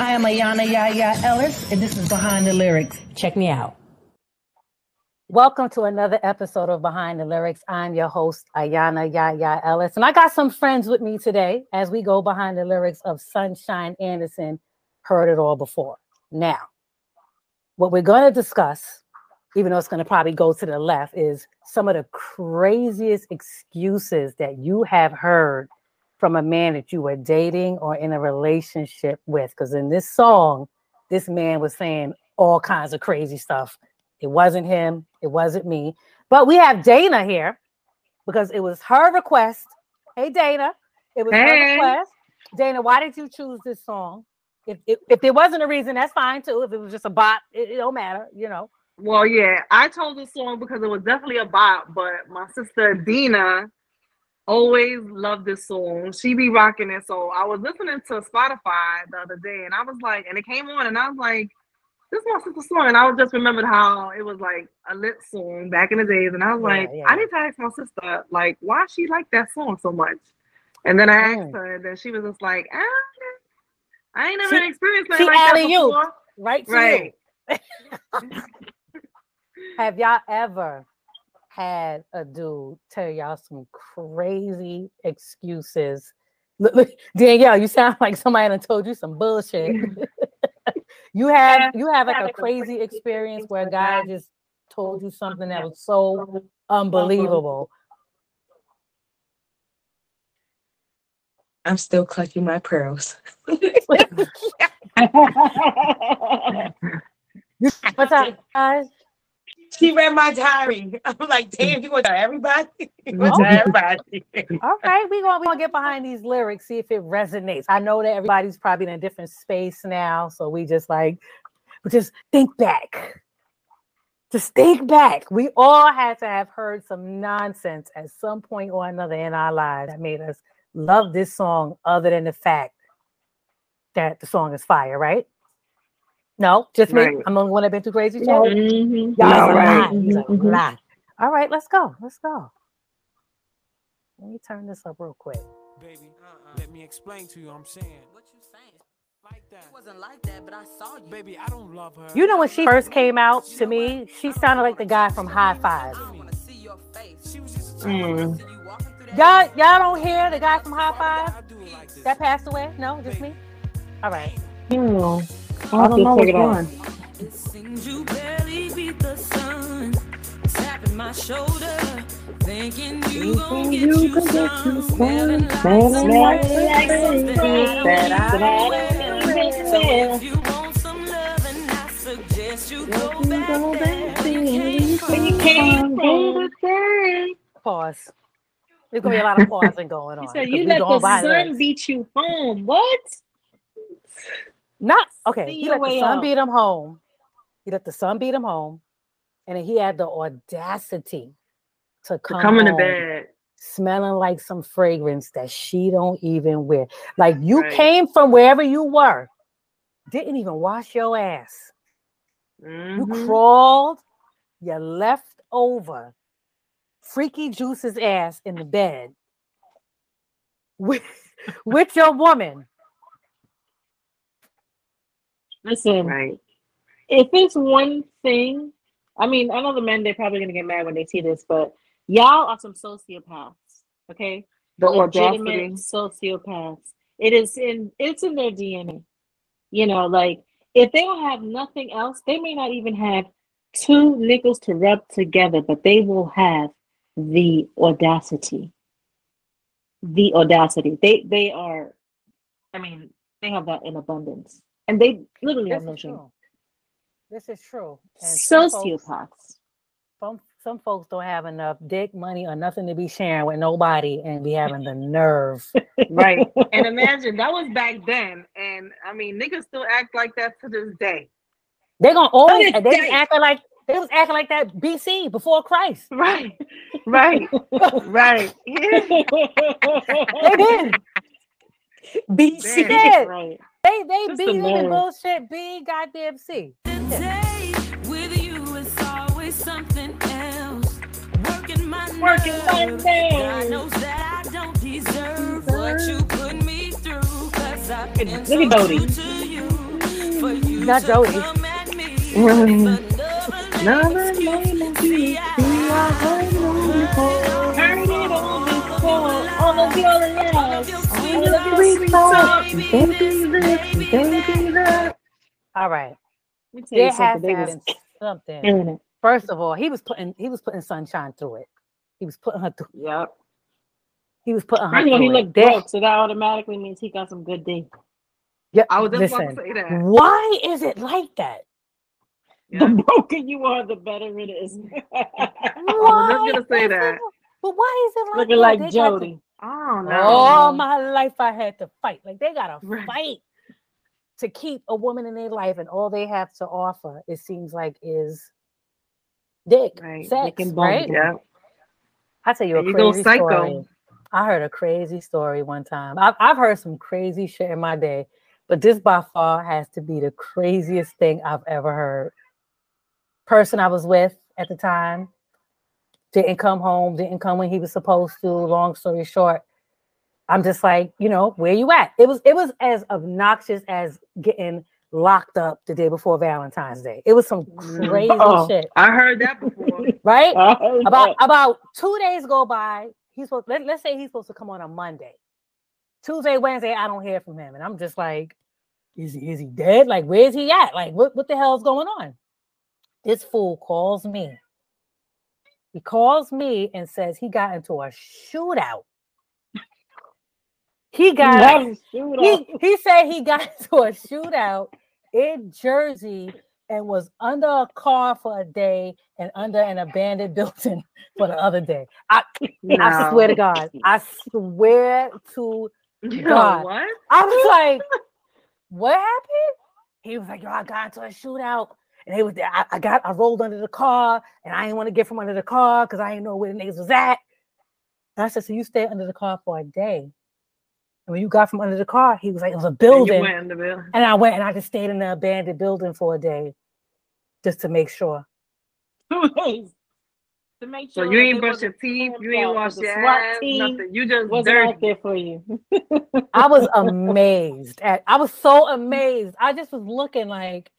I am Ayana Yaya Ellis, and this is Behind the Lyrics. Check me out. Welcome to another episode of Behind the Lyrics. I'm your host, Ayana Yaya Ellis, and I got some friends with me today as we go behind the lyrics of Sunshine Anderson. Heard it all before. Now, what we're going to discuss, even though it's going to probably go to the left, is some of the craziest excuses that you have heard from a man that you were dating or in a relationship with. Because in this song, this man was saying all kinds of crazy stuff. It wasn't him, it wasn't me. But we have Dana here because it was her request. Hey, Dana, it was her request. Dana, why did you choose this song? If, if, if there wasn't a reason, that's fine too. If it was just a bot, it, it don't matter, you know. Well, yeah, I chose this song because it was definitely a bop, but my sister Dina always loved this song. She be rocking it. So I was listening to Spotify the other day and I was like, and it came on and I was like, this is my sister's song. And I was just remembered how it was like a lit song back in the days. And I was Yeah, like, yeah. I need to ask my sister, like, why she like that song so much? And then I asked Mm. her, and then she was just like, ah, I ain't never She- experienced she nothing like that before. Right to Right. you. Have y'all ever had a dude tell y'all some crazy excuses? Look, look, Danielle, you sound like somebody done told you some bullshit. you have you have like a crazy experience where a guy just told you something that was so unbelievable. I'm still clutching my pearls. What's up, guys? She read my diary. I'm like, damn, you want to tell everybody? You want Oh. to everybody? All right, we're gonna we gonna get behind these lyrics, see if it resonates. I know that everybody's probably in a different space now, so we just like, just think back. Just think back. We all had to have heard some nonsense at some point or another in our lives that made us love this song, other than the fact that the song is fire, right? No, just me. Right. I'm the only one that been too crazy. shit? Mhm. Y'all No, right. lie. He's a Mhm. lie. All right, let's go. Let's go. Let me turn this up real quick. Baby, let me explain to you. I'm saying What you saying? like that. It wasn't like that, but I saw you. Baby, I don't love her. You know when she first came out to me, she sounded like the guy from Hi-Five. I want to see your face. she was just Mm. you know y'all y'all don't hear the guy from Hi I Five like that passed away? No, just me. All right. Hmm. I don't know which one. It seems you barely beat the sun. Tapping my shoulder, thinking you gon' get you some. Smelling like something that I wear. So if you want some loving, I suggest you go back there. Where you came from. Pause. There's gonna be a lot of pausing going on. So 'cause you let the sun lyrics. beat you home. What? Not okay. See He your let the sun out. beat him home. He let the sun beat him home, and then he had the audacity to To come, come in the bed. smelling like some fragrance that she don't even wear. Like you Right. came from wherever you were, didn't even wash your ass. You Mhm. crawled, you left over freaky juice's ass in the bed with, with your woman. Listen, Right. if it's one thing, I mean, I know the men they're probably gonna get mad when they see this, but y'all are some sociopaths. Okay, The legitimate audacity. sociopaths. It is in it's in their DNA. You know, like if they don't have nothing else, they may not even have two nickels to rub together, but they will have the audacity. The audacity. They they are. I mean, they have that in abundance, and they literally have This no is shame. true. This is true. And some folks- Some, some folks don't have enough dick, money, or nothing to be sharing with nobody and be having the nerve. Right. And imagine that was back then. And I mean, niggas still act like that to this day. They're gonna always this they was day. acting like they was acting like that BC before Christ. Right. Right. right. Yeah. They did. BC. Damn. right. They they Just beat the them in nerve. bullshit. B goddamn C. Day with you is always something else. Working my Working my nerves. nerves. God knows that I don't deserve what you put me through. Cause I've been Look so at Bodie. true to you. He's not Jody. Mm. Another name of you. I heard it all before. Heard it all before. All of the other yes. All of the sweet talk. Baby this, baby that. All right. Let me tell you There has something. To was something. First of all, he was putting he was putting sunshine through it. He was putting her through. Yep. He was putting her First of all, through he looked There- broke, so that automatically means he got some good D. Yeah, I was just listen. about to say that. Why is it like that? Yeah. The broker you are, the better it is. I was just gonna say that. But why is it like Looking that? like They got to- Jody. Oh, I don't know. All my life I had to fight. Like they gotta Right. fight to keep a woman in their life, and all they have to offer, it seems like, is dick, Right, sex, dick and right? Yeah. I tell you a you crazy psycho. story. I heard a crazy story one time. I've, I've heard some crazy shit in my day, but this by far has to be the craziest thing I've ever heard. Person I was with at the time didn't come home, didn't come when he was supposed to. Long story short, I'm just like, you know, where you at? It was it was as obnoxious as getting locked up the day before Valentine's Day. It was some crazy mm. Oh. shit, I heard that before. right? About that. about two days go by. He's supposed let, let's say he's supposed to come on a Monday. Tuesday, Wednesday, I don't hear from him. And I'm just like, is he is he dead? Like, where's he at? Like, what, what the hell's going on? This fool calls me. He calls me and says he got into a shootout. He got he, he said he got into a shootout in Jersey and was under a car for a day and under an abandoned building for the other day. I, I swear to God. I swear to God. what? I was like, what happened? He was like, yo, I got into a shootout. And they was there. I, I got I rolled under the car and I didn't want to get from under the car because I didn't know where the niggas was at. And I said, So you stayed under the car for a day. And when you got from under the car, he was like, it was a And building. you went in the building. And I went and I just stayed in the abandoned building for a day just to make sure. Two days. To make sure So you that ain't they brush your wasn't teeth, you ain't out, wash your SWAT ass, team nothing. You just Wasn't out there for you. I was amazed at I was so amazed. I just was looking like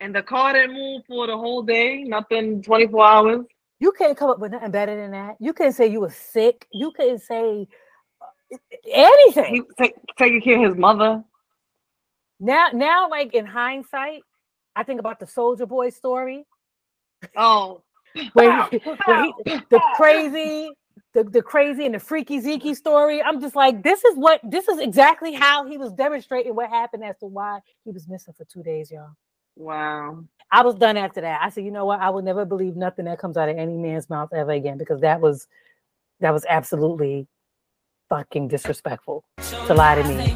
And the car didn't move for the whole day, nothing 24 hours. you can't come up with nothing better than that. You couldn't say you were sick. You couldn't say uh, anything. He take, taking care of his mother. Now, now, like in hindsight, I think about the Soldier Boy story Oh, where, he, he, the crazy, the, the crazy and the freaky Zeke story. I'm just like, this is what this is exactly how he was demonstrating what happened as to why he was missing for two days, y'all. Wow. I was done after that. I said, you know what? I will never believe nothing that comes out of any man's mouth ever again because that was that was absolutely fucking disrespectful to lie to me.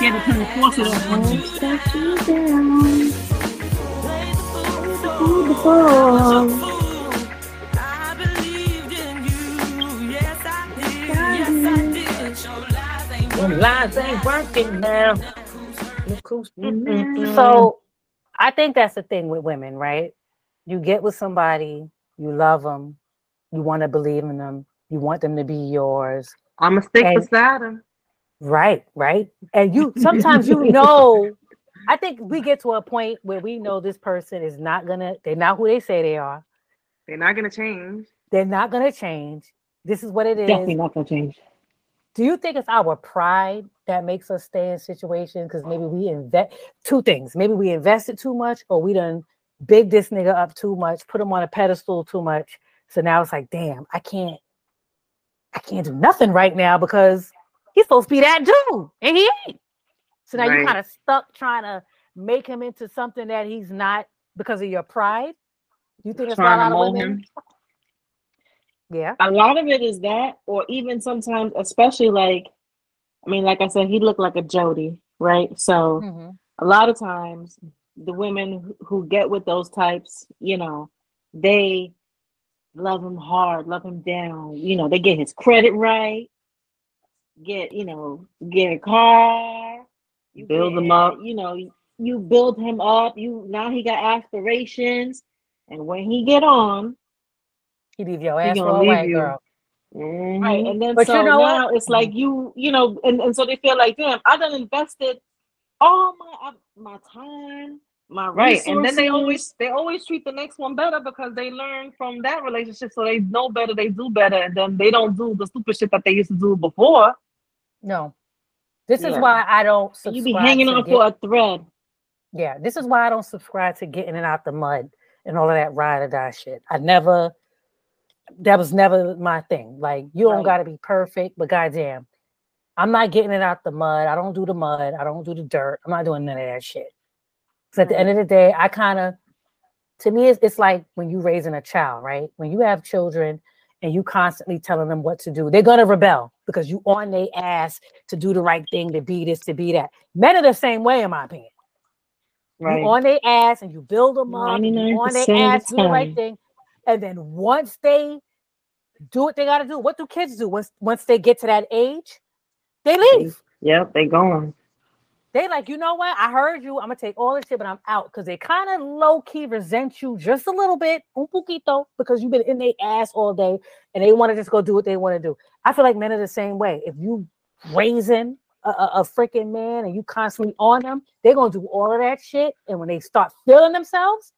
Get it to the faucet off. I ain't Them lies ain't working now. Look who's So I think that's the thing with women, right? You get with somebody, you love them, you want to believe in them, you want them to be yours. I'm a stick And- beside him. Right, right. And you sometimes you know, I think we get to a point where we know this person is not gonna, they're not who they say they are. They're not gonna change. They're not gonna change. This is what it is. Definitely not gonna change. Do you think it's our pride that makes us stay in situations? Because maybe we invest two things. Maybe we invested too much, or we done big this nigga up too much, put him on a pedestal too much. So now it's like, damn, I can't, I can't do nothing right now because he's supposed to be that dude, and he ain't. So now you're kind of stuck trying to make him into something that he's not because of your pride. You think it's why a lot of women? him. Yeah. A lot of it is that, or even sometimes, especially like, I mean, like I said, he looked like a Jody, right? So Mhm. a lot of times, the women who- get with those types, you know, they love him hard, love him down. You know, they get his credit right, get you know, get a car, you Build him up. You know, you build him up. You now he got aspirations, and when he get on, He leave your ass for gonna a white you. girl. Right. And then But you so know what? it's like you, you know, and, and so they feel like, damn, I done invested all my uh, my time, my Right. And then they always they always treat the next one better because they learn from that relationship. So they know better, they do better, and then they don't do the stupid shit that they used to do before. No. This is why I don't subscribe you be hanging on get- for a thread. Yeah, this is why I don't subscribe to getting it out the mud and all of that ride or die shit. I never, that was never my thing. Like, you don't got to be perfect, but goddamn, I'm not getting it out the mud. I don't do the mud. I don't do the dirt. I'm not doing none of that shit. So at the end of the day, I kind of, to me, it's, it's like when you raising a child, right? When you have children and you constantly telling them what to do, they're gonna rebel because you on their ass to do the right thing, to be this, to be that. Men are the same way, in my opinion. Right. You on their ass and you build them up, you on 99% their ass, do the right thing. And then once they do what they gotta do, what do kids do once once they get to that age? They leave. Yep, they gone. They like, you know what? I heard you. I'm gonna take all this shit, but I'm out because they kind of low key resent you just a little bit, un poquito, because you've been in their ass all day and they want to just go do what they want to do. I feel like men are the same way. If you raising a, a, a freaking man and you constantly on them, they're gonna do all of that shit. And when they start feeling themselves,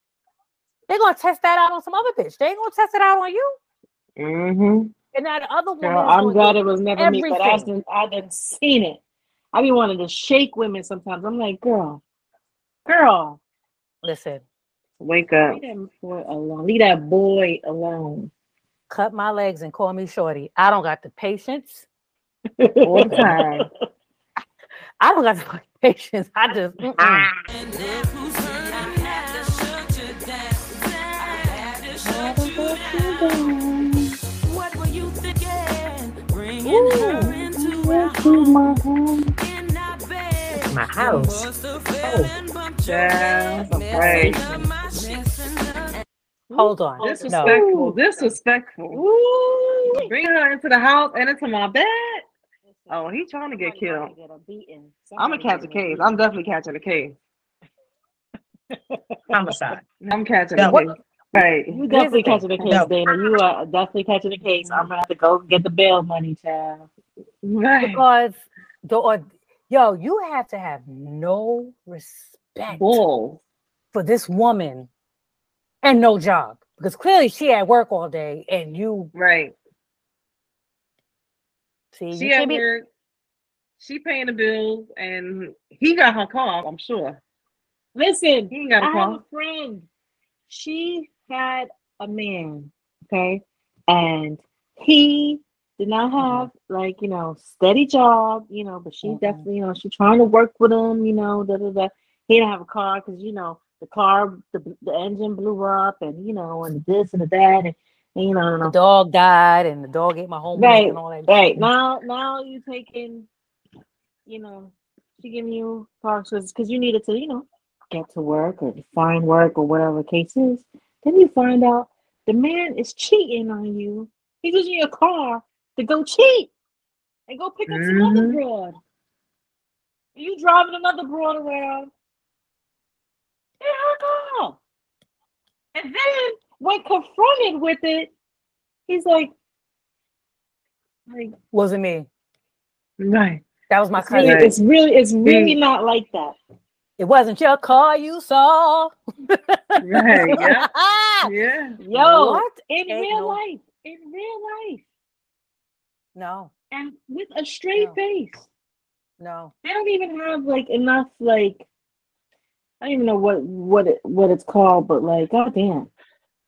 they're gonna test that out on some other bitch. They ain't gonna test it out on you. Mm-hmm. And now the other woman, Girl, I'm glad it was never me, but I everything. done, I done seen it. I be wanting to shake women sometimes. I'm like, girl, girl, Listen, Wake up. leave that boy alone. Leave that boy alone. cut my legs and call me shorty. I don't got the patience. All the time. I don't got the patience. I just mm-mm. Her into our home. My house. must have fell and bumped your Yeah, right. Messing up my messing up. hold on. No. Disrespectful. Disrespectful. Bring her into the house and into my bed. Oh, he trying to get killed. I'm gonna catch a case. I'm definitely catching a case. Homicide. I'm catching a case. Right. You definitely thing. catching the case, No. Dana. You are definitely catching the case. I'm gonna have to go get the bail money, child. Right. Because the or, yo, you have to have no respect Bull. for this woman and no job. Because clearly she at work all day and you Right. see She at can't be work. She paying the bills and he got her car, I'm sure. Listen, He got a I have a friend. She had a man, okay, and he did not have like you know steady job, you know, but she Mhm. definitely you know she trying to work with him, you know, da da da. He didn't have a car because you know the car the, the engine blew up and you know and this and the that and, and you know the dog died and the dog ate my homework Right, and all that. Right now, now you taking, you know, she giving you car because you needed to, you know, get to work or find work or whatever the case is. Then you find out the man is cheating on you. He's using your car to go cheat and go pick up some other Mhm. broad. You driving another broad around. Get her car. And then when confronted with it, he's like, like Wasn't me. Right. That was my it's really, it's really, it's really not like that. It wasn't your car you saw. Right. Yeah. Yeah. Yo, What? in Ain't real no- life, in real life, No, and with a straight No. face. no. They don't even have like enough like I don't even know what what it what it's called, but like goddamn.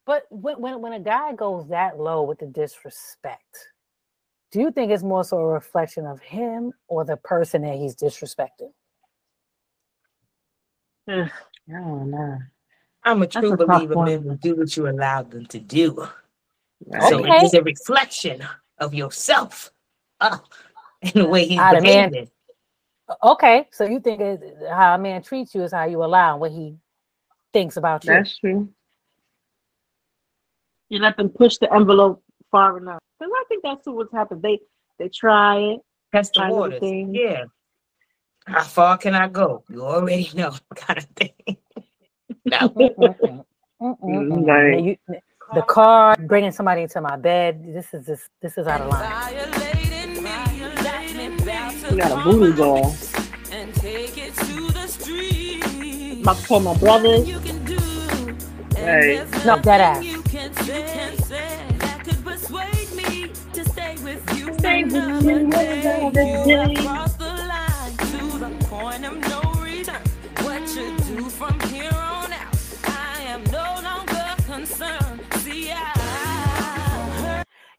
But when, when when a guy goes that low with the disrespect, do you think it's more so a reflection of him or the person that he's disrespecting? I don't know. I'm a That's true a tough believer one. men will do what you allow them to do. Right. So Okay. it is a reflection of yourself uh, in the way he's How the man- behaving. Okay, so you think it, how a man treats you is how you allow what he thinks about you. That's true. You let them push the envelope far enough. Because I think that's what's happened. They they try it. That's the kind of waters. thing. Yeah. How far can I go? You already know, kind of thing. no. Mm-mm, mm-mm. Right. You- the car, bringing somebody into my bed. This is this this is out of line. Violating me, you let me back to You got a booty doll. and take it to the street. My for my brothers. You can do, and Right. No, that ass. nothing You can say that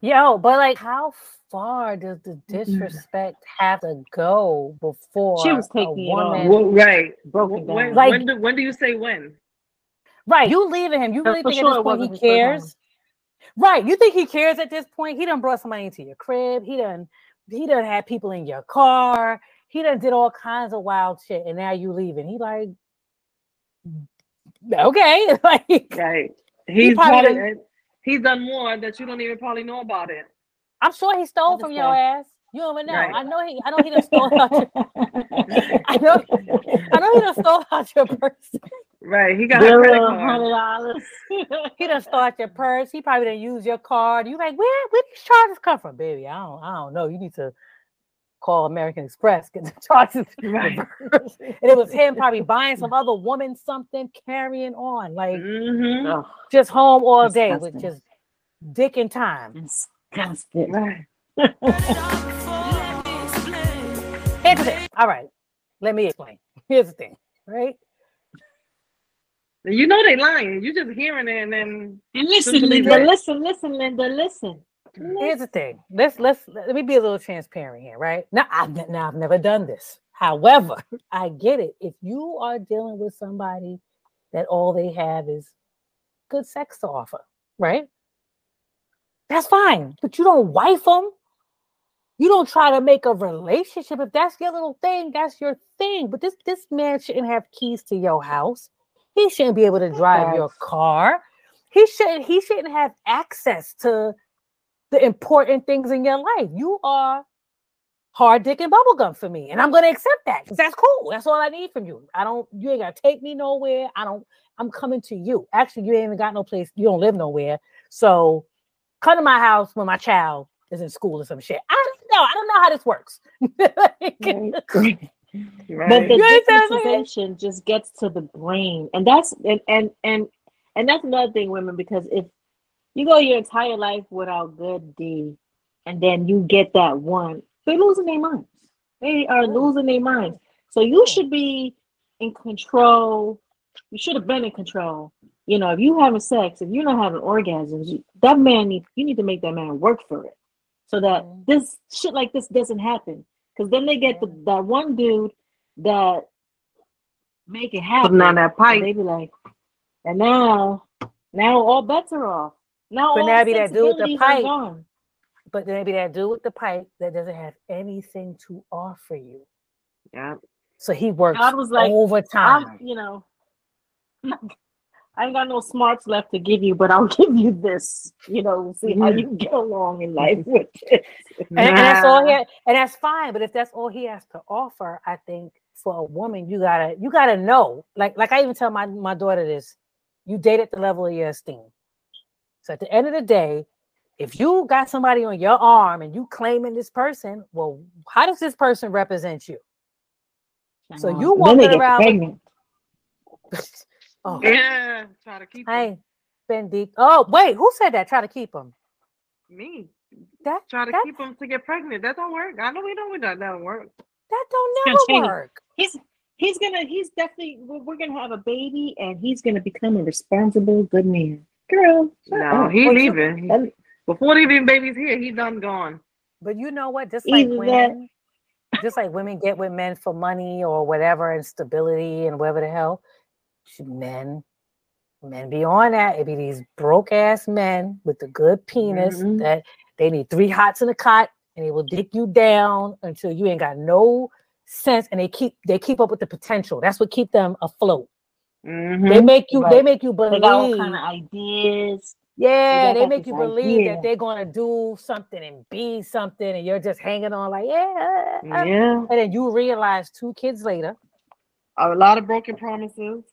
Yo, but like, how far does the disrespect have to go before She was taking it all. woman? Well, right. Broken down. When, Like- when, do, when do you say when? Right, you leaving him. You really think sure at this point he cares? Right, you think he cares at this point? He done brought somebody into your crib. He done he done had people in your car. He done did all kinds of wild shit, and now you leaving. He like, mm, okay, like Right. He's probably probably, done- he's done more that you don't even probably know about it. I'm sure he stole from your Understand. ass. You don't even know. Right. I know he. I know he done stole out. Your, I know. I know he done stole out your purse. Right. He got a credit a card. hundred dollars. He done stole out your purse. He probably didn't use your card. You like, where where these charges come from, baby? I don't I don't know. You need to call American Express, get the charges Right. And it was him probably buying some other woman something, carrying on, like Mm-hmm. Just home all day with just dick and time. disgusting. Right. heard it all me explain. Here's the thing. All right, let me explain. Here's the thing, right? You know they lying. You just hearing it and then And listen, Linda, listen, listen, Linda, listen. Here's the thing. Let's let's let me be a little transparent here, right? Now I've now I've never done this. However, I get it. If you are dealing with somebody that all they have is good sex to offer, right? That's fine. But you don't wife them. You don't try to make a relationship. If that's your little thing, that's your thing. But this this man shouldn't have keys to your house. He shouldn't be able to drive your car. He shouldn't he shouldn't have access to the important things in your life. You are hard dick and bubblegum for me. And I'm gonna accept that because that's cool. That's all I need from you. I don't you ain't gotta take me nowhere. I don't I'm coming to you. Actually, you ain't even got no place, you don't live nowhere. So come to my house when my child is in school or some shit. I don't know. I don't know how this works. Right. right. But the You understand what I'm saying? differentiation just gets to the brain, and that's and and and and that's another thing, women, because if you go your entire life without good D, and then you get that one, they're losing their minds. They are losing their minds. So you should be in control. You should have been in control. You know, if you having sex, if you're not having orgasms, you- that man need you need to make that man work for it, so that Mhm. this shit like this doesn't happen. Because then they get the, that one dude that make it happen. Putting on that pipe. they be like, and now, now all bets are off. Now But now be that dude with the pipe. but maybe that dude with the pipe that doesn't have anything to offer you. yeah. So he works God was like, overtime. I'm, you know, I ain't got no smarts left to give you, but I'll give you this. You know, see how you get along in life with it. and, and that's all he had, and that's fine. But if that's all he has to offer, I think for a woman, you gotta you gotta know. Like like I even tell my my daughter this: you date at the level of your esteem. So at the end of the day, if you got somebody on your arm and you claiming this person, well, how does this person represent you? So you then they walking get around with- oh, Yeah. Try to keep I him. ain't been deep. Oh wait, who said that? Try to keep him. me. That Try to that, keep him to get pregnant. That don't work. I know we know we that don't work. that don't never work. He's he's gonna he's definitely we're, we're gonna have a baby and he's gonna become a responsible good man. Girl, No, up. he Or leaving. He- some- Before even baby's here, he done gone. But you know what? Just like Either that- women, just like women get with men for money or whatever and stability and whatever the hell, men, men be on that. It be these broke ass men with the good penis Mhm. that they need three hots in a cot and they will dick you down until you ain't got no sense and they keep they keep up with the potential. That's what keep them afloat. Mhm. They make you they make you They got all believe. kind of ideas. Yeah, got they that make you believe idea. that they're gonna do something and be something, and you're just hanging on like, yeah. uh, uh," Yeah. And then you realize two kids later, A lot of broken promises.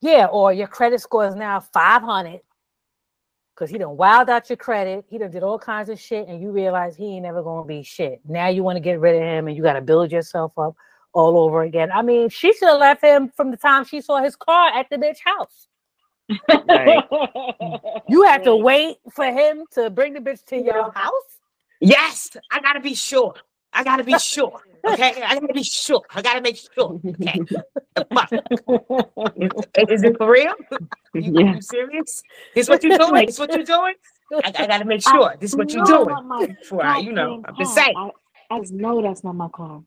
yeah, or your credit score is now 500 because he done wild out your credit. He done did all kinds of shit, and you realize he ain't never gonna be shit. Now you want to get rid of him, and you got to build yourself up all over again. I mean, she should have left him from the time she saw his car at the bitch house. You had to wait for him to bring the bitch to your house. Yes, I gotta be sure. I gotta be sure. Okay, I gotta be sure. I gotta make sure. Okay, is it for real? You, Yeah. you serious? This is what you doing? This is what you doing? I, I gotta make sure. This what you No, doing? not Before I, you know, I'm just saying. I, I know that's not my car.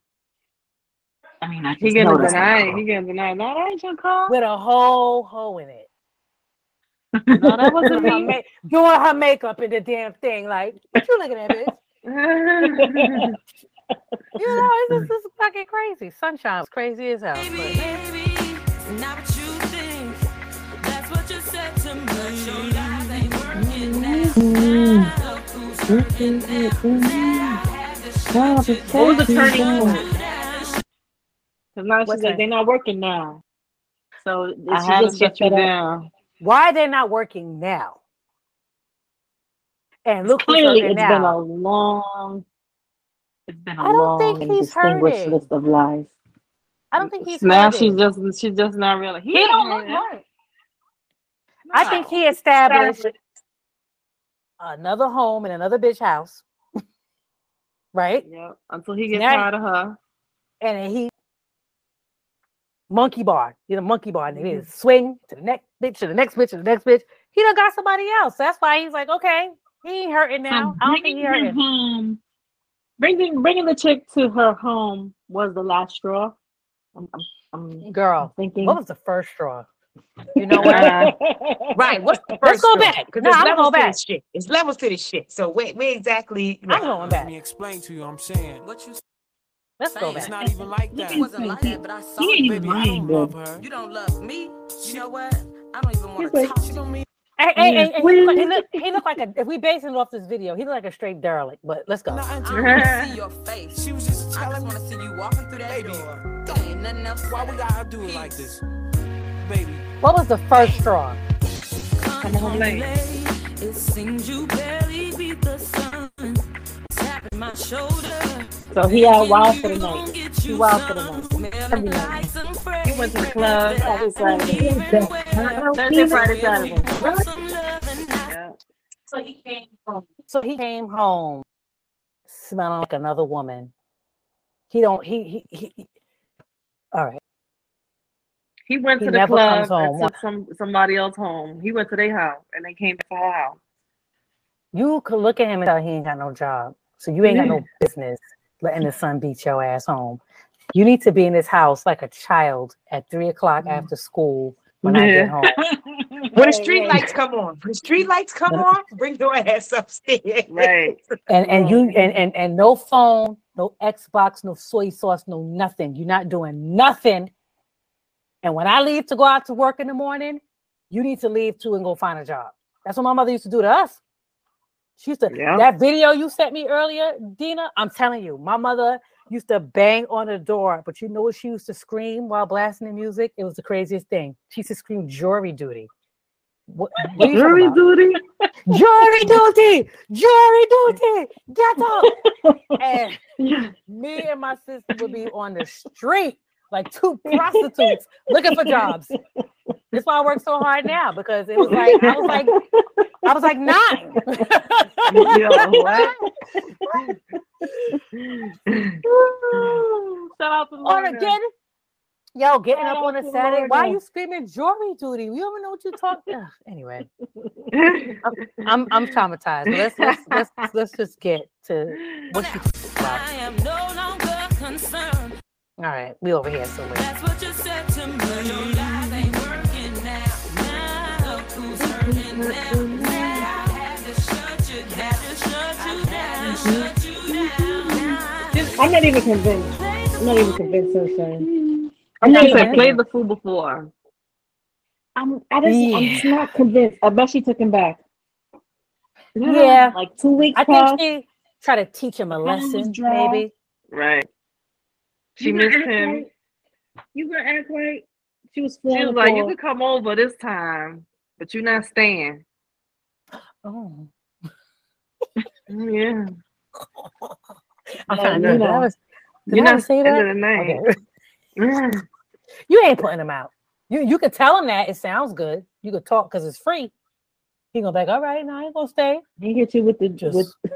I mean, I He just know getting that's not my denied. He getting denied. No, that ain't your car. with a whole hoe in it. No, that wasn't Doing her, me. ma- doing her makeup in the damn thing. Like, what you looking at, bitch? You know, it's just it's fucking crazy. Sunshine's crazy as hell. Baby, but- baby, not what you think. That's what you said to me. But your lies ain't working now. Now, look who's hurting now. Now I had to What was the turning point? You down. Cause now she's What's like, they're not working now. So I she just got shut you down. Why are they're not working now? And look who's Clearly, hurting it's been a long, it's been a I don't long think he's distinguished hurting. list of lies. I don't think he's now she's just she's just not really. He, He don't look hurting. right. I think he established another home in another bitch house, right? Yep. Until he gets Now- tired of her. And he monkey bar, you know, monkey bar, and he Mm-hmm. is swing to the next bitch, to the next bitch, to the next bitch. He done got somebody else. That's why he's like, okay, he ain't hurting now. I don't think bringing he hurting. home, bringing bringing the chick to her home was the last straw. I'm, I'm, I'm Girl, thinking. what was the first straw? You know what? Uh, Right. What's the 1st Let's go back. Because No, I'm gonna levels go to back. shit. It's levels to this shit. So where, where exactly? I'm right. going Let me explain to you. I'm saying What you Let's go it's not even like that. it wasn't like that, but I saw He ain't it. even Baby, I lying, don't bro. love her. You don't love me. You know what? I don't even want to talk to don't you. Hey, hey, hey, hey, he, look, he, look, he look like a. If we basing it off this video, he look like a straight derelict. But let's go. nothing I to don't want to see your face. She was just I just telling want to see you walking through that baby, door. There ain't nothing else. why we gotta do it like this? Baby, What was the first straw? Come home late. It seems you barely beat the sun. Tapping my shoulder. So he out wild for the night. gon' He you wild for the night. Every night. He went to the club. Every Friday. Thursday, Friday, Saturday. Saturday. So he came home. So he came home smelling like another woman. He don't. He he. he he- all right. He went He to the never club comes and home. took some somebody else home. He went to their house and they came to her house. You could look at him and tell he ain't got no job. So you ain't got no mm-hmm. business letting the sun beat your ass home. You need to be in this house like a child at three o'clock mm-hmm. after school when I get home. When the street lights come on, when the street lights come on, bring your ass upstairs. Right. And and you and, and and no phone, no Xbox, no soy sauce, no nothing. You're not doing nothing. And when I leave to go out to work in the morning, you need to leave too and go find a job. That's what my mother used to do to us. She used to Yeah. that video you sent me earlier, Dina. I'm telling you, my mother used to bang on the door, but you know what she used to scream while blasting the music? It was the craziest thing. She used to scream jury duty. What, what are you talking Jury duty. jury duty, jury duty, get up. and me and my sister would be on the street like two prostitutes looking for jobs. That's why I work so hard now because it was like I was like I was like nine. Yo, what? Shout out to on Lorna. again. Yo, getting up on a Saturday. Why are you screaming jury duty? You don't even know what you're talking. Anyway, I'm I'm traumatized. Let's let's let's let's just get to what you. I am no longer concerned. All right, we over here somewhere. That's what you said to me. Your lies ain't working now. Now look who's hurting. Now I'm not even convinced. I'm not even convinced, Sunshine. I'm Not not She even said, even. play the fool before. I'm. I just. I'm just not convinced. I bet she took him back. Yeah. Like two weeks. I passed. think she tried to teach him a lesson, maybe. Right. She You gonna missed him. Like, you gonna act like she was She was like, you could come over this time, but you're not staying. Oh, Yeah. I'm Yeah, trying to you think. Did know. was- did You're I not ever say that? the name. Okay. Mm. You ain't putting him out. You you could tell him that it sounds good. You could talk because it's free. He gonna be like, all right, now I ain't gonna stay. He hit you with the Just with, with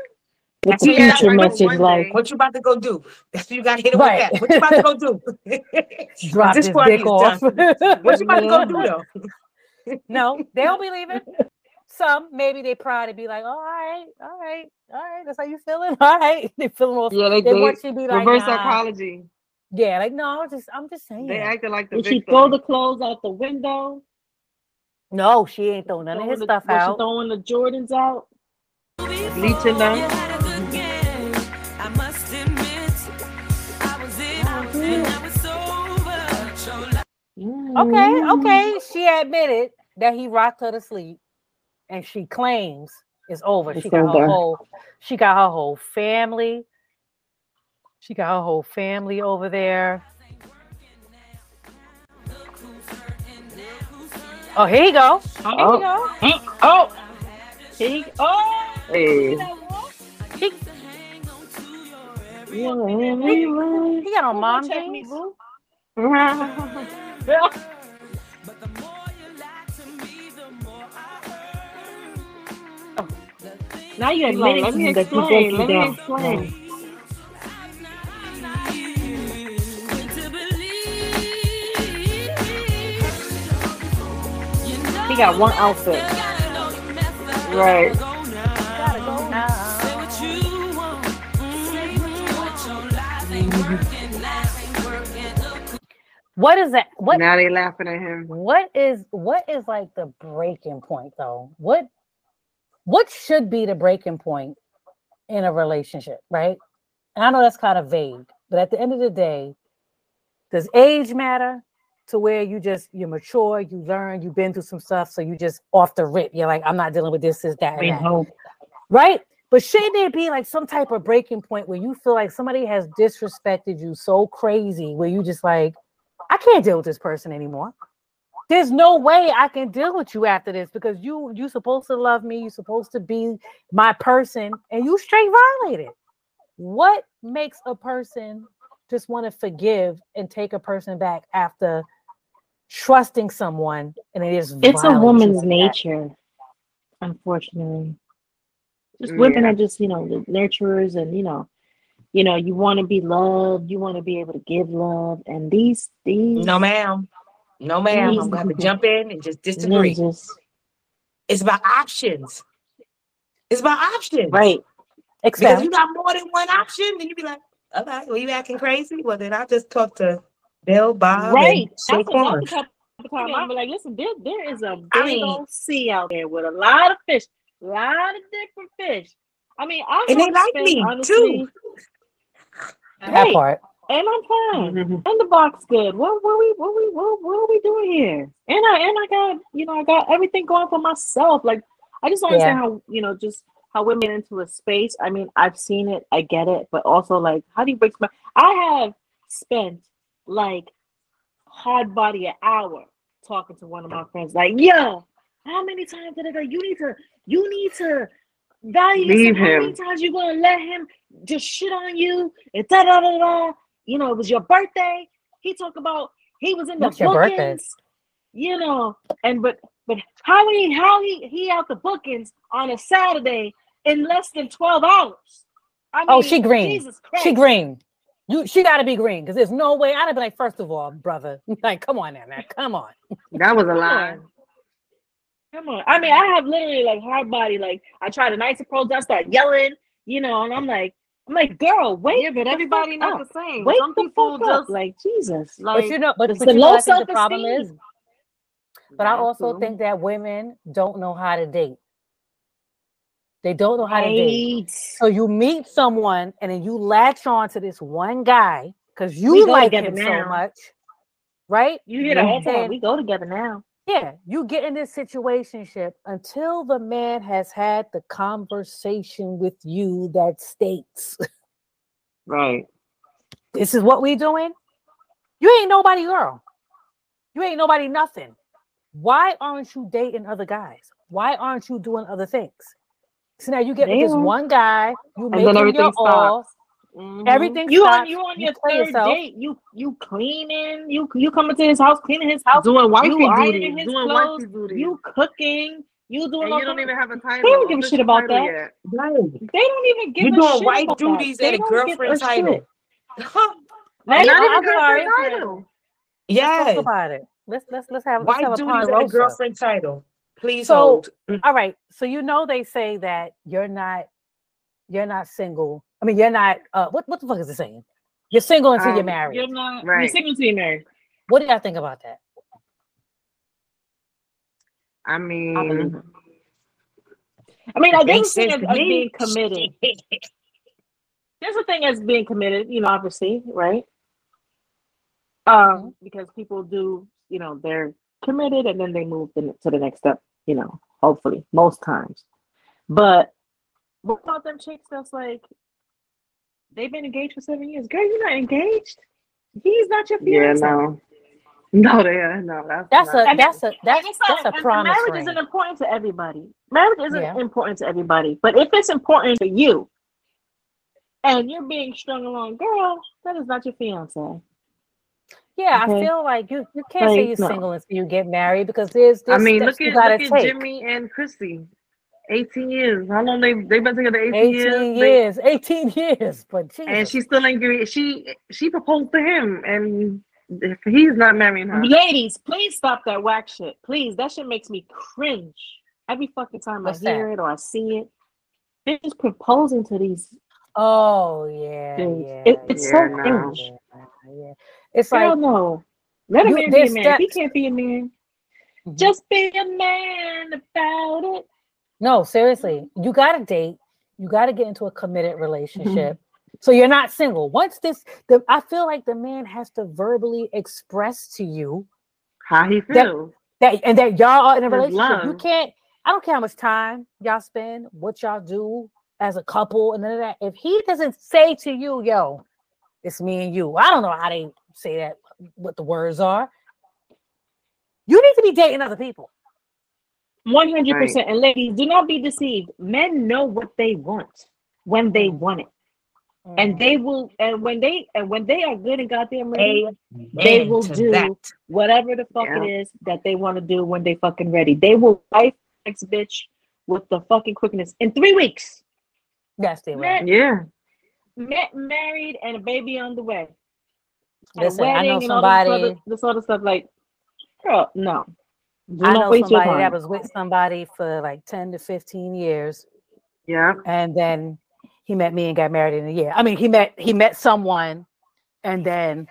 That's the what you future like message, like. What you about to go do? That's what you got to hit him Right. with that. What you about to go do? drop This his dick off. What you about to go do though? no, they'll be leaving. Some maybe they proud to be like, oh, all right, all right, all right. That's how you feeling. All right, they feeling all. Yeah, they, They they want you to be like, reverse nah. psychology. Yeah, like no, I'm just, I'm just saying. They acted like the did she victim. throw the clothes out the window? no, she ain't throwing none of his the- stuff was she throwing the Jordans out? Bleaching them. You had a good mm-hmm. game. I must admit, I was in oh, and I was sober. Okay, okay. She admitted that he rocked her to sleep, and she claims it's over. It's she got over. her whole, she got her whole family. She got her whole family over there. Oh, here you go. Here Oh. you go. Oh, he, oh, Hey. He, yeah, yeah, he got on mom Check me, jeans. boo. Now you're Like, admitting let to me me that you explain. broke Let you me down. explain. He got one outfit. Right. Gotta go now. Mm-hmm. What is that? What Now they laughing at him. what is what is like the breaking point though? What what should be the breaking point in a relationship, right? And I know that's kind of vague, but at the end of the day, does age matter to where you just you're mature, you learn, you've been through some stuff, so you just off the rip, you're like, I'm not dealing with this, this, that, and that. right? But shouldn't there be like some type of breaking point where you feel like somebody has disrespected you so crazy where you just like, I can't deal with this person anymore. There's no way I can deal with you after this because you you supposed to love me, you're supposed to be my person, and you straight violated. What makes a person just want to forgive and take a person back after trusting someone and it is It's a woman's like that? nature, unfortunately. Just women are just, you know, the nurturers and you know, you know, you want to be loved, you want to be able to give love, and these these No, ma'am. No, ma'am. I'm going to have to jump in and just disagree. ninjas, It's about options. It's about options. right? Because you got more than one option, then you be like, okay, well, you acting crazy? Well, then I'll just talk to Bill, Bob, Right. and shake That's another hands. type of time. I'm like, listen, there, there is a big I mean- old sea out there with a lot of fish, a lot of different fish. I mean, I And they have like spent, me, honestly, too. that Right. part. And I'm fine. And the box good. What what we what we what, what are we doing here? And I and I got you know I got everything going for myself. Like I just don't Yeah. understand how you know just how women into a space. I mean I've seen it, I get it, but also like how do you break? My, I have spent like hard body an hour talking to one of my friends. Like yo, how many times did I go? You need to you need to value Leave yourself. How many times you gonna let him just shit on you? And da da da da. You know, it was your birthday. He talked about he was in the What's your birthday? bookings. You know, and but but how he how he he out the bookings on a Saturday in less than twelve hours. I Oh, she green. Jesus Christ. She green. You she gotta be green because there's no way I'd be like, first of all, brother, like, come on now, man, come on. That was a lie. Come on. I mean, I have literally like hard body. Like I try to nice approach, I start yelling, you know, and I'm like, I'm like, girl, wait. Yeah, but the everybody fuck not up. the same. Wait Some the people fuck up. Like Jesus. like but you know, but, It's but the you know, low what I think the problem is. self-esteem. But I also too. think that women don't know how to date. They don't know how to date. So you meet someone and then you latch on to this one guy because you go like together him so much, right? You hear that all the time. We go together now. Yeah, you get in this situationship until the man has had the conversation with you that states, right. this is what we doing. You ain't nobody girl. You ain't nobody nothing. Why aren't you dating other guys? Why aren't you doing other things? So now you get They this one guy, you make him everything your all, stops. Mhm. everything You on you on you your play third yourself. date. You you cleaning. You you coming to his house, cleaning his house. doing wifey you ironing duties, his doing clothes. wifey duties. You cooking. You doing and you don't even have a title. They don't give a shit about that. yet. Right. They don't even give You're a doing shit wife duties that. And a girlfriend a title. Not Not even- even I'm girlfriend sorry. title. Let's Yes. talk about it. Let's let's let's have let's Wife have a duties and a girlfriend title. Please So- hold. All right. So you know they say that you're not you're not single. I mean you're not uh what what the fuck is it saying? You're single until you're Um, married. You're not. You're single till you're married. What do y'all think about that? I I mean. I mean, I Makes guess the thing sense as, to as me. being committed. There's a thing as being committed, you know, obviously, right? Um, because people do, you know, they're committed and then they move the, to the next step, you know, hopefully, most times. But what about them chicks that's like, they've been engaged for seven years? Girl, you're not engaged. He's not your fiance. yeah, fiance. no. No, they are. No, that's That's not. a that's a And that's that's a and- and promise Marriage ring. isn't important to everybody. Marriage isn't Yeah. important to everybody. But if it's important to you, and you're being strung along, girl, that is not your fiance. Yeah, I feel like you you can't say you're no. single until you get married because there's I mean, look you at gotta look at take. Jimmy and Chrissy. 18 years. How long they they've been together? 18, 18 years. They- 18 years, but Jesus. and she still ain't agree. She she proposed to him, and if he's not marrying her, Ladies, please stop that whack shit. Please, that shit makes me cringe every fucking time What's I hear it or I see it. They're just proposing to these oh yeah, yeah, It- it's yeah, so no. cringe. yeah, yeah. It's Girl, like no. Let a man be a man. If He can't be a man. Mhm. Just be a man about it. No, seriously, you gotta date, you gotta get into a committed relationship. Mm-hmm. So you're not single. Once this, the I feel like the man has to verbally express to you how he feels. that and that y'all are in a relationship. You can't. I don't care how much time y'all spend, what y'all do as a couple, and none of that. If he doesn't say to you, "Yo, it's me and you," I don't know how they say that. What the words are. You need to be dating other people. One hundred percent. And ladies, do not be deceived. Men know what they want when they Mm. want it, Mm. and they will. And when they and when they are good and goddamn ready, they will do that. whatever the fuck Yeah. it is that they want to do when they fucking ready. They will wife next bitch with the fucking quickness in three weeks. yes, they will. Man, Yeah, Met, married, and a baby on the way. And a Listen, I know wedding and all this somebody. other, this other stuff. Like, girl, no. Do I know waste your somebody that was with somebody for like ten to fifteen years, yeah. and then he met me and got married in a year. I mean, he met he met someone, and then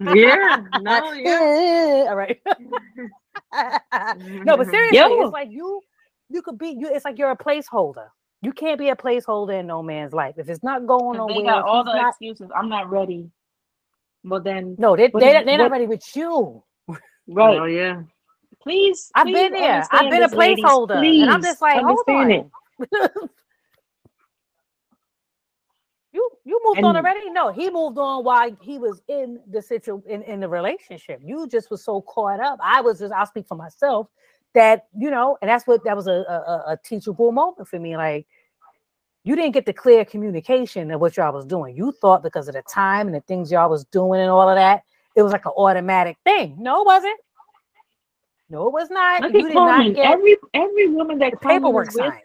Yeah, no, yeah. All right. no, but seriously, Yo. it's like you you could be you. It's like you're a placeholder. You can't be a placeholder in no man's life if it's not going on, They got if all the not- excuses. I'm not ready. Well then, no, they what they is- they're not ready with you. Right? Oh yeah. Please, I've please been there. I've been a this, ladies. placeholder, and I'm just like, hold on. you you moved on already? No, he moved on while he was in the situ in, in the relationship. You just was so caught up. I was just I'll speak for myself that you know, and that's what that was a a, a- a teachable moment for me. Like you didn't get the clear communication of what y'all was doing. You thought because of the time and the things y'all was doing and all of that, it was like an automatic thing. No, it wasn't. No, it was not. Look you did Carmen. not get Every every woman that the paperwork is with, signed.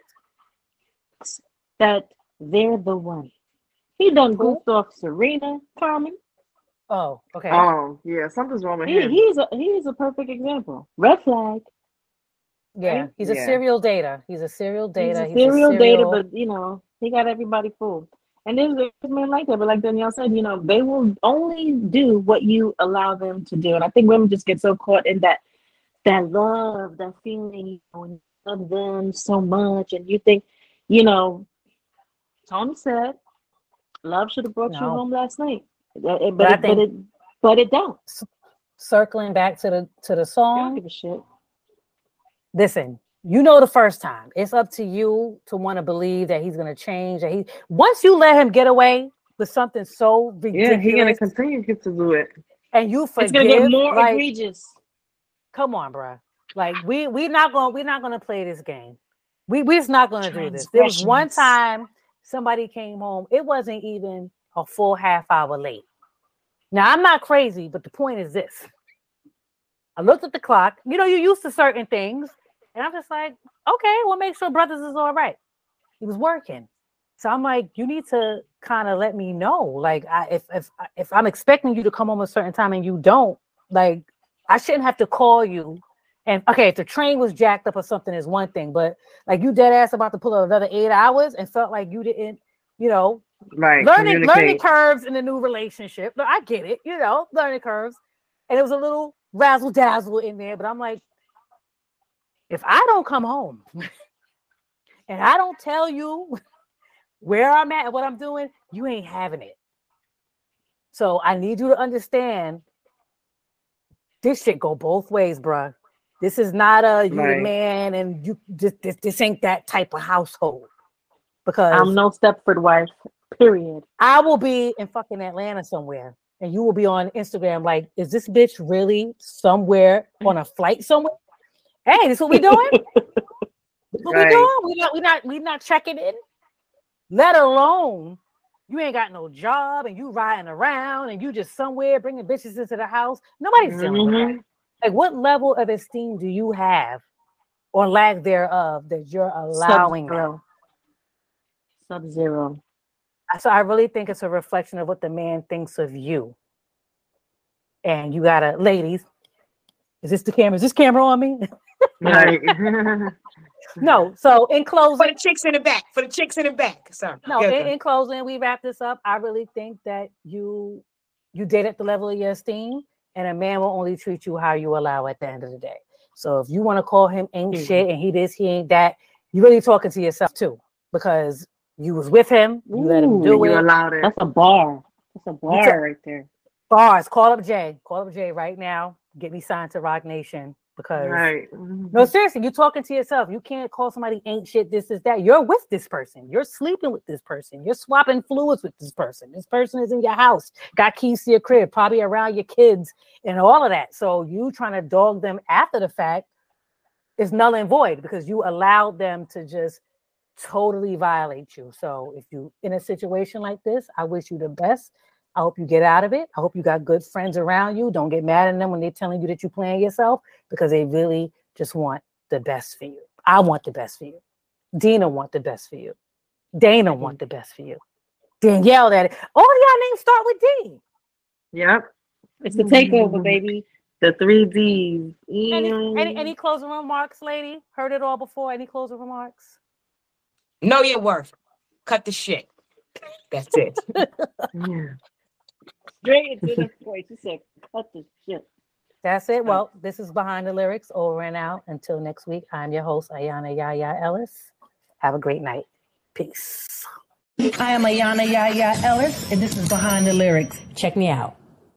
that they're the one. He done Who? goofed off Serena Carmen. Oh, okay. Oh yeah. Something's wrong with He, him. he's a he's a perfect example. Red flag. yeah, he's a Yeah. serial data. He's a serial data. He's a serial data, serial- but you know he got everybody fooled. And there's there's men like that, but like Danielle said, you know they will only do what you allow them to do. And I think women just get so caught in that that love, that feeling, you know, when you love them so much, and you think, you know, Toni said, love should have brought you home last night, But it- But it, but it but it don't. circling back to the to the I don't song. give a shit. listen, you know the first time. It's up to you to want to believe that he's gonna change. That he once you let him get away with something so Yeah, he's gonna continue to do it. and you forgive. It's gonna get more like, egregious. come on, bro. Like we we not gonna we're not gonna play this game. We we're just not gonna do this. There was one time somebody came home. It wasn't even a full half hour late. Now I'm not crazy, but the point is this. I looked at the clock. You know, you're used to certain things, and I'm just like, okay, well, make sure brothers is all right. He was working, so I'm like, you need to kind of let me know. Like, I, if if if I'm expecting you to come home a certain time and you don't, like, I shouldn't have to call you. And okay, if the train was jacked up or something is one thing, but like you dead ass about to pull another eight hours and felt like you didn't, you know, Right. learning learning curves in the new relationship. No, I get it, you know, learning curves. And it was a little razzle dazzle in there, but I'm like, if I don't come home and I don't tell you where I'm at and what I'm doing, you ain't having it. So I need you to understand this shit go both ways, bruh. This is not a you Right. man and you this, this this ain't that type of household. Because I'm no Stepford wife. Period. I will be in fucking Atlanta somewhere, and you will be on Instagram. Like, is this bitch really somewhere on a flight somewhere? Hey, this is what we doing? This what Right. we doing? We not we not we not checking in. Let alone you ain't got no job and you riding around and you just somewhere bringing bitches into the house. Nobody's dealing with that. Mm-hmm. Like, what level of esteem do you have, or lack thereof, that you're allowing? Sub-zero. Sub-zero. So I really think it's a reflection of what the man thinks of you. And you gotta, ladies, is this the camera? Is this camera on me? Right. no. So in closing, For the chicks in the back. For the chicks in the back. Sorry. no, in, in closing, we wrap this up. I really think that you you date at the level of your esteem, and a man will only treat you how you allow at the end of the day. So if you want to call him ain't Mhm. shit and he this, he ain't that, you really talking to yourself too, because you was with him, you let him do it. allowed it. That's a bar. That's a took- bar right there. Bars, call up Jay. Call up Jay right now. Get me signed to Roc Nation because Right. Mm-hmm. no, seriously, you're talking to yourself. You can't call somebody ain't shit. This is that. You're with this person. You're sleeping with this person. You're swapping fluids with this person. This person is in your house, got keys to your crib, probably around your kids, and all of that. So you trying to dog them after the fact is null and void because you allowed them to just totally violate you. So if you in a situation like this, I wish you the best. I hope you get out of it. I hope you got good friends around you. Don't get mad at them when they're telling you that you're playing yourself because they really just want the best for you. I want the best for you. Dina want the best for you. Dana want the best for you. Danielle that all y'all names start with D. Yep. It's the takeover, mm-hmm. baby. The three D's. Any, any any closing remarks, lady? Heard it all before. Any closing remarks? Know your worth. Cut the shit. That's it. Yeah. Straight into the point. She said, cut the shit. That's it. Um, well, this is behind the lyrics. Over and out. Until next week. I'm your host, Ayana Yaya Ellis. Have a great night. Peace. I am Ayana Yaya Ellis, and this is Behind the Lyrics. Check me out.